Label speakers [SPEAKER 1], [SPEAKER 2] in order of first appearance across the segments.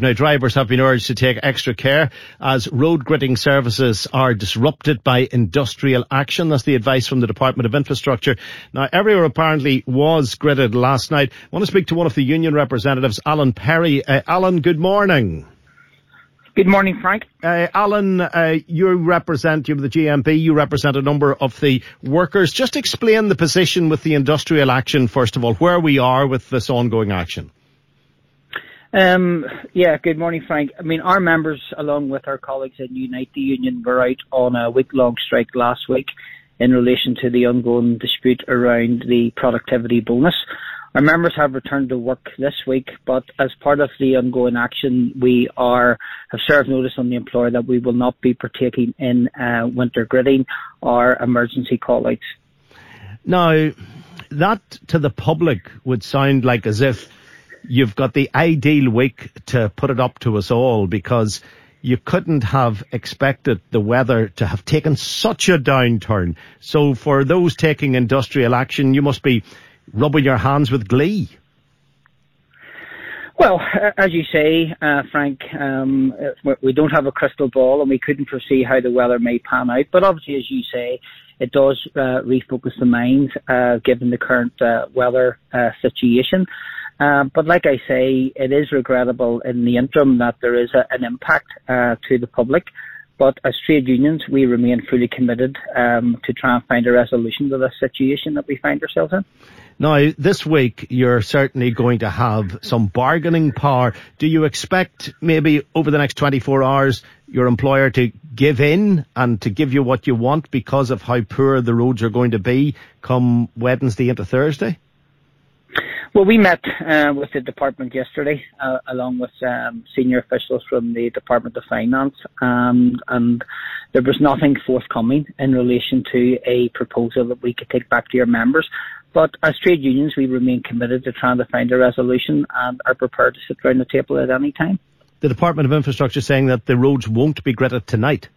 [SPEAKER 1] Now, drivers have been urged to take extra care as road gritting services are disrupted by industrial action. That's the advice from the Department of Infrastructure. Now, everywhere apparently was gritted last night. I want to speak to one of the union representatives, Alan Perry. Uh, Alan, good morning.
[SPEAKER 2] Good morning, Frank.
[SPEAKER 1] Uh, Alan, uh, you represent, you the GMB, you represent a number of the workers. Just explain the position with the industrial action, first of all, where we are with this ongoing action.
[SPEAKER 2] Um, yeah, good morning, Frank. I mean, our members, along with our colleagues in Unite the Union, were out on a week-long strike last week in relation to the ongoing dispute around the productivity bonus. Our members have returned to work this week, but as part of the ongoing action, we are have served notice on the employer that we will not be partaking in uh, winter gritting or emergency call-outs.
[SPEAKER 1] Now, that to the public would sound like as if you've got the ideal week to put it up to us all because you couldn't have expected the weather to have taken such a downturn. So for those taking industrial action, you must be rubbing your hands with glee.
[SPEAKER 2] Well, as you say, uh, Frank, um, we don't have a crystal ball and we couldn't foresee how the weather may pan out. But obviously, as you say, it does uh, refocus the mind uh, given the current uh, weather uh, situation. Um, but like I say, it is regrettable in the interim that there is a, an impact uh, to the public. But as trade unions, we remain fully committed um, to try and find a resolution to the situation that we find ourselves in.
[SPEAKER 1] Now, this week, you're certainly going to have some bargaining power. Do you expect maybe over the next 24 hours your employer to give in and to give you what you want because of how poor the roads are going to be come Wednesday into Thursday?
[SPEAKER 2] Well, we met uh, with the department yesterday, uh, along with um, senior officials from the Department of Finance, um, and there was nothing forthcoming in relation to a proposal that we could take back to your members. But as trade unions, we remain committed to trying to find a resolution and are prepared to sit around the table at any time.
[SPEAKER 1] The Department of Infrastructure saying that the roads won't be gritted tonight.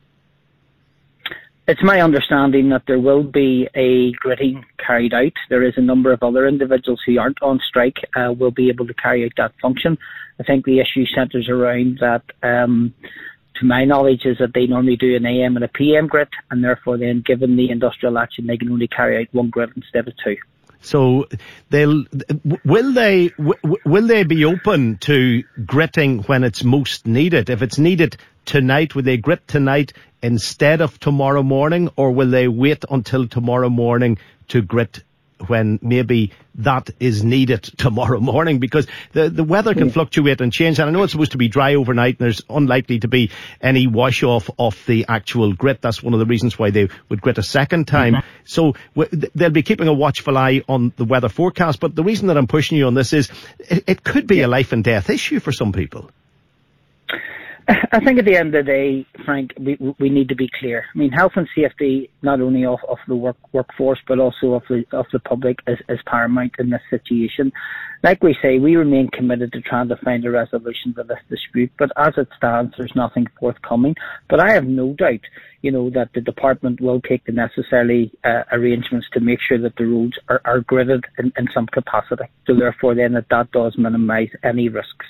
[SPEAKER 2] It's my understanding that there will be a gritting carried out. There is a number of other individuals who aren't on strike uh, will be able to carry out that function. I think the issue centres around that. Um, to my knowledge, is that they normally do an AM and a PM grit, and therefore, then, given the industrial action, they can only carry out one grit instead of two.
[SPEAKER 1] So they'll will they will they be open to gritting when it's most needed? If it's needed tonight, will they grit tonight instead of tomorrow morning, or will they wait until tomorrow morning to grit when maybe that is needed tomorrow morning because the, the weather can fluctuate and change. And I know it's supposed to be dry overnight and there's unlikely to be any wash off of the actual grit. That's one of the reasons why they would grit a second time. Mm-hmm. So w- they'll be keeping a watchful eye on the weather forecast. But the reason that I'm pushing you on this is it, it could be yeah. a life and death issue for some people.
[SPEAKER 2] I think at the end of the day, Frank, we we need to be clear. I mean, health and safety, not only of, of the work workforce, but also of the of the public, is, is paramount in this situation. Like we say, we remain committed to trying to find a resolution to this dispute. But as it stands, there's nothing forthcoming. But I have no doubt, you know, that the department will take the necessary uh, arrangements to make sure that the roads are, are gridded in, in some capacity. So therefore, then that that does minimise any risks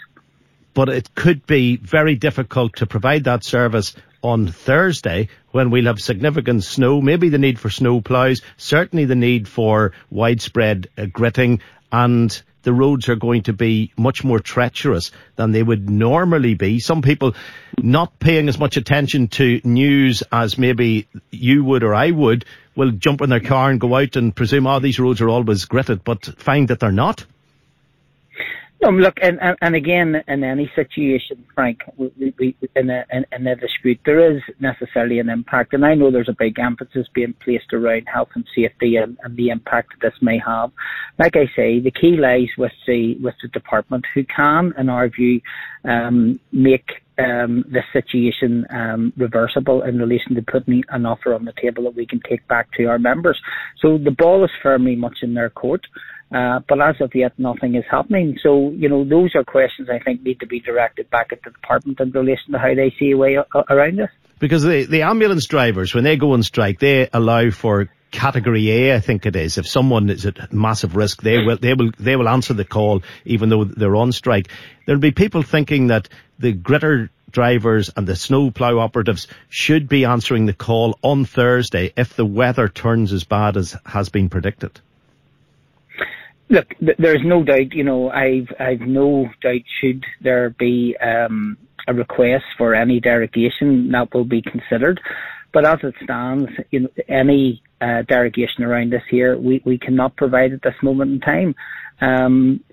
[SPEAKER 1] but it could be very difficult to provide that service on Thursday when we'll have significant snow, maybe the need for snow ploughs, certainly the need for widespread uh, gritting and the roads are going to be much more treacherous than they would normally be. Some people not paying as much attention to news as maybe you would or I would will jump in their car and go out and presume, oh, these roads are always gritted, but find that they're not.
[SPEAKER 2] No, look, and, and, and again, in any situation, Frank, we, we, in, a, in, in a dispute, there is necessarily an impact, and I know there's a big emphasis being placed around health and safety and, and the impact that this may have. Like I say, the key lies with the with the department, who can, in our view, um, make um, the situation um, reversible in relation to putting an offer on the table that we can take back to our members. So the ball is firmly much in their court. Uh, but as of yet, nothing is happening. So, you know, those are questions I think need to be directed back at the department in relation to how they see a way around this.
[SPEAKER 1] Because the, the ambulance drivers, when they go on strike, they allow for category A, I think it is. If someone is at massive risk, they will, they will, they will answer the call even though they're on strike. There'll be people thinking that the gritter drivers and the snow plough operatives should be answering the call on Thursday if the weather turns as bad as has been predicted.
[SPEAKER 2] Look, there's no doubt. You know, I've I've no doubt. Should there be um, a request for any derogation, that will be considered. But as it stands, you know, any uh, derogation around this here, we, we cannot provide at this moment in time. Um,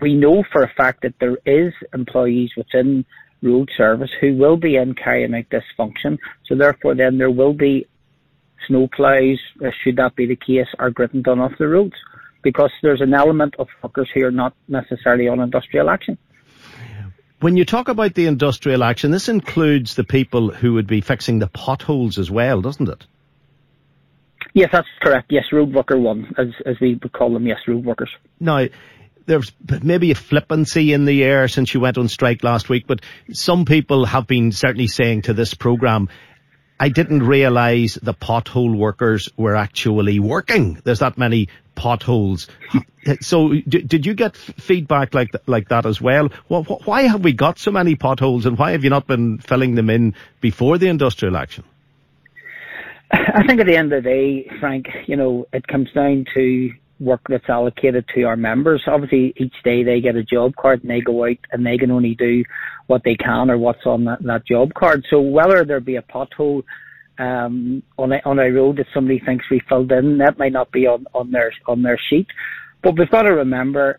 [SPEAKER 2] we know for a fact that there is employees within road service who will be in carrying out this function. So therefore, then there will be snow ploughs, uh, should that be the case, are gritting done off the roads because there's an element of workers here not necessarily on industrial action.
[SPEAKER 1] When you talk about the industrial action, this includes the people who would be fixing the potholes as well, doesn't it?
[SPEAKER 2] Yes, that's correct. Yes, road worker one, as as we would call them. Yes, road workers.
[SPEAKER 1] Now, there's maybe a flippancy in the air since you went on strike last week, but some people have been certainly saying to this programme, I didn't realise the pothole workers were actually working. There's that many potholes. so, did you get feedback like like that as well? Why have we got so many potholes, and why have you not been filling them in before the industrial action?
[SPEAKER 2] I think at the end of the day, Frank, you know, it comes down to work that's allocated to our members. Obviously, each day they get a job card and they go out and they can only do what they can or what's on that, that job card. So whether there be a pothole um, on a, on a road that somebody thinks we filled in, that might not be on, on their on their sheet. But we've got to remember,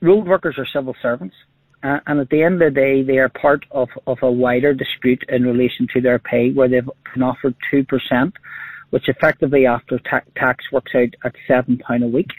[SPEAKER 2] road workers are civil servants. Uh, and at the end of the day, they are part of, of a wider dispute in relation to their pay where they've been offered 2% which effectively after ta- tax works out at £7 a week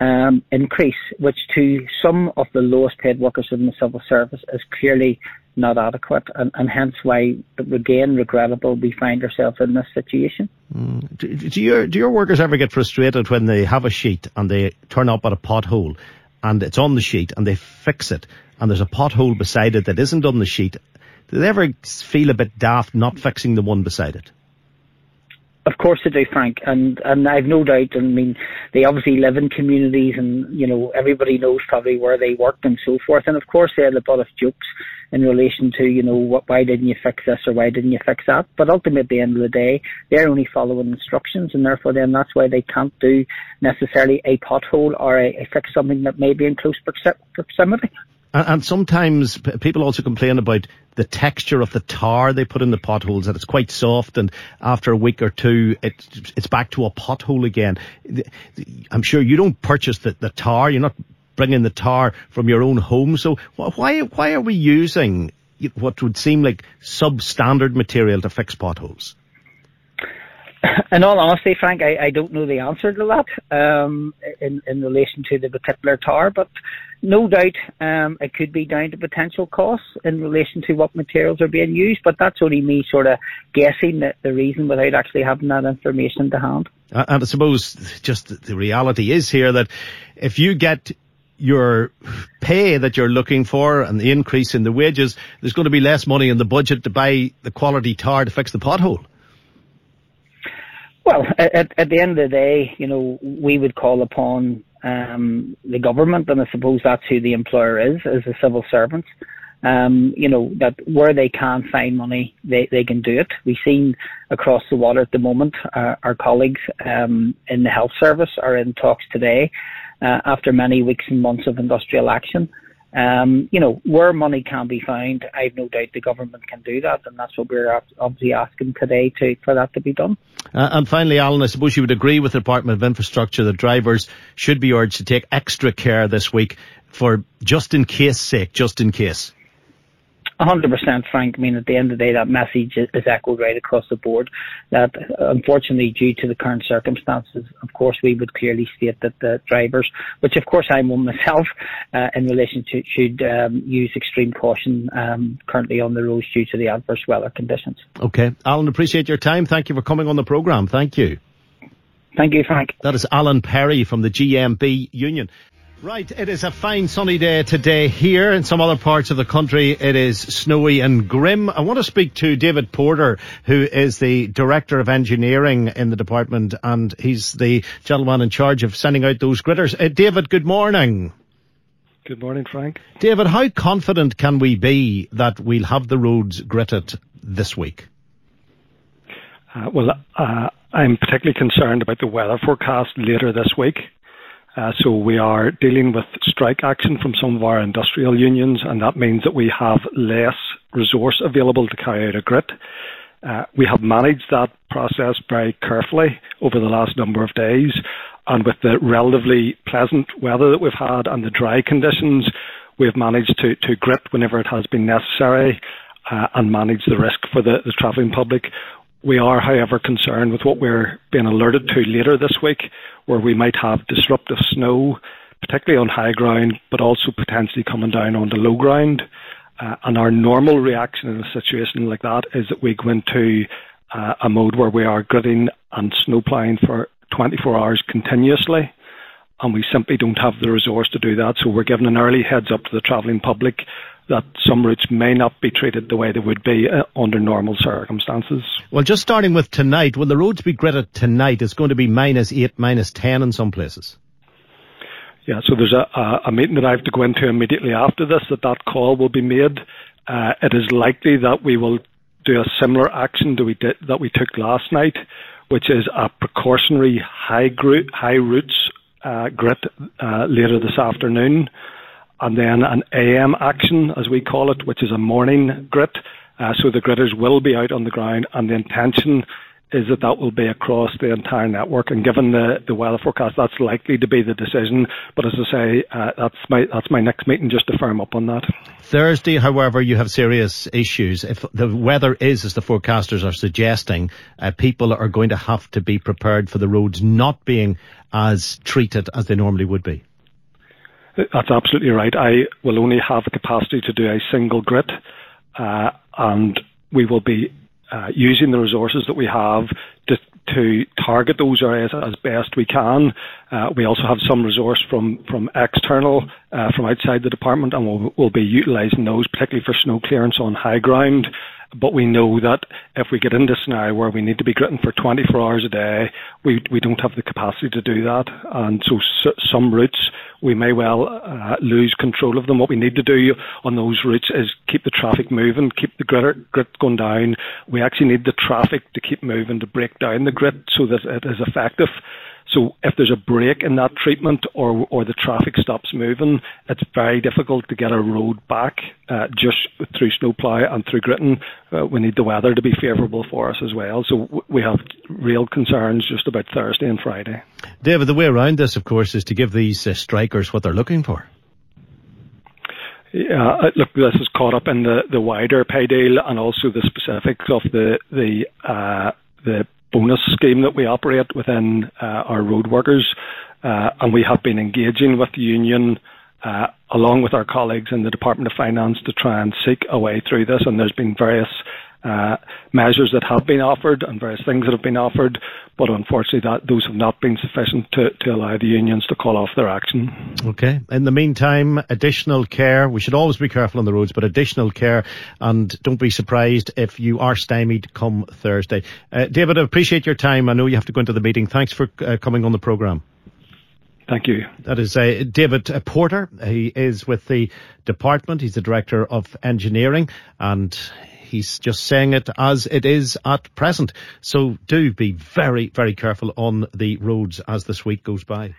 [SPEAKER 2] um, increase, which to some of the lowest paid workers in the civil service is clearly not adequate, and, and hence why, again, regrettable, we find ourselves in this situation.
[SPEAKER 1] Mm. Do, do, your, do your workers ever get frustrated when they have a sheet and they turn up at a pothole and it's on the sheet and they fix it and there's a pothole beside it that isn't on the sheet? Do they ever feel a bit daft not fixing the one beside it?
[SPEAKER 2] Of course they do, Frank, and and I've no doubt. I mean, they obviously live in communities, and you know everybody knows probably where they work and so forth. And of course, they have a lot of jokes in relation to you know what, why didn't you fix this or why didn't you fix that. But ultimately, at the end of the day, they're only following instructions, and therefore, then that's why they can't do necessarily a pothole or a, a fix something that may be in close proximity.
[SPEAKER 1] And, and sometimes people also complain about the texture of the tar they put in the potholes, that it's quite soft, and after a week or two, it, it's back to a pothole again. I'm sure you don't purchase the, the tar, you're not bringing the tar from your own home, so why, why are we using what would seem like substandard material to fix potholes?
[SPEAKER 2] in all honesty, Frank, I, I don't know the answer to that um, in, in relation to the particular tar, but no doubt um, it could be down to potential costs in relation to what materials are being used, but that's only me sort of guessing the, the reason without actually having that information to hand.
[SPEAKER 1] And I suppose just the reality is here that if you get your pay that you're looking for and the increase in the wages, there's going to be less money in the budget to buy the quality tar to fix the pothole.
[SPEAKER 2] Well, at, at the end of the day, you know, we would call upon um, the government, and I suppose that's who the employer is, as a civil servant, um, you know, that where they can find money, they, they can do it. We've seen across the water at the moment, uh, our colleagues um, in the health service are in talks today uh, after many weeks and months of industrial action. Um, you know, where money can be found, I've no doubt the government can do that, and that's what we're obviously asking today to for that to be done.
[SPEAKER 1] Uh, and finally, Alan, I suppose you would agree with the Department of Infrastructure that drivers should be urged to take extra care this week for just in case sake, just in case.
[SPEAKER 2] 100% Frank. I mean, at the end of the day, that message is echoed right across the board. That unfortunately, due to the current circumstances, of course, we would clearly state that the drivers, which of course I'm one myself, uh, in relation to, should um, use extreme caution um, currently on the roads due to the adverse weather conditions.
[SPEAKER 1] Okay. Alan, appreciate your time. Thank you for coming on the programme. Thank you.
[SPEAKER 2] Thank you, Frank.
[SPEAKER 1] That is Alan Perry from the GMB Union. Right, it is a fine sunny day today here. In some other parts of the country, it is snowy and grim. I want to speak to David Porter, who is the Director of Engineering in the department, and he's the gentleman in charge of sending out those gritters. Uh, David, good morning.
[SPEAKER 3] Good morning, Frank.
[SPEAKER 1] David, how confident can we be that we'll have the roads gritted this week?
[SPEAKER 3] Uh, well, uh, I'm particularly concerned about the weather forecast later this week. Uh, so we are dealing with strike action from some of our industrial unions, and that means that we have less resource available to carry out a grit. Uh, we have managed that process very carefully over the last number of days, and with the relatively pleasant weather that we've had and the dry conditions, we've managed to, to grit whenever it has been necessary uh, and manage the risk for the, the travelling public. We are, however, concerned with what we're being alerted to later this week, where we might have disruptive snow, particularly on high ground, but also potentially coming down onto low ground. Uh, and our normal reaction in a situation like that is that we go into uh, a mode where we are gritting and snowplowing for 24 hours continuously. And we simply don't have the resource to do that. So we're giving an early heads up to the travelling public that some routes may not be treated the way they would be uh, under normal circumstances.
[SPEAKER 1] Well, just starting with tonight, will the roads be gritted tonight? It's going to be minus 8, minus 10 in some places.
[SPEAKER 3] Yeah, so there's a, a, a meeting that I have to go into immediately after this that that call will be made. Uh, it is likely that we will do a similar action that we did that we took last night, which is a precautionary high, group, high routes uh, grit uh, later this afternoon and then an AM action, as we call it, which is a morning grit. Uh, so the gritters will be out on the ground, and the intention is that that will be across the entire network. And given the, the weather forecast, that's likely to be the decision. But as I say, uh, that's my that's my next meeting just to firm up on that.
[SPEAKER 1] Thursday, however, you have serious issues. If the weather is as the forecasters are suggesting, uh, people are going to have to be prepared for the roads not being as treated as they normally would be.
[SPEAKER 3] That's absolutely right. I will only have the capacity to do a single grit, uh, and we will be uh, using the resources that we have to, to target those areas as best we can. Uh, we also have some resource from from external, uh, from outside the department, and we'll, we'll be utilising those, particularly for snow clearance on high ground but we know that if we get into a scenario where we need to be gritting for 24 hours a day, we, we don't have the capacity to do that. And so, so some routes, we may well uh, lose control of them. What we need to do on those routes is keep the traffic moving, keep the grit, grit going down. We actually need the traffic to keep moving to break down the grit so that it is effective. So if there's a break in that treatment or or the traffic stops moving, it's very difficult to get a road back uh, just through snowplow and through gritting. Uh, we need the weather to be favourable for us as well. So w- we have real concerns just about Thursday and Friday.
[SPEAKER 1] David, the way around this, of course, is to give these uh, strikers what they're looking for.
[SPEAKER 3] Yeah, uh, look, this is caught up in the, the wider pay deal and also the specifics of the the uh, the bonus scheme that we operate within uh, our road workers. Uh, and we have been engaging with the union uh, along with our colleagues in the Department of Finance to try and seek a way through this. And there's been various uh, measures that have been offered and various things that have been offered, but unfortunately, that those have not been sufficient to, to allow the unions to call off their action.
[SPEAKER 1] Okay. In the meantime, additional care. We should always be careful on the roads, but additional care, and don't be surprised if you are stymied come Thursday. Uh, David, I appreciate your time. I know you have to go into the meeting. Thanks for uh, coming on the programme.
[SPEAKER 3] Thank you.
[SPEAKER 1] That is uh, David Porter. He is with the department. He's the director of engineering and he's just saying it as it is at present. So do be very, very careful on the roads as this week goes by.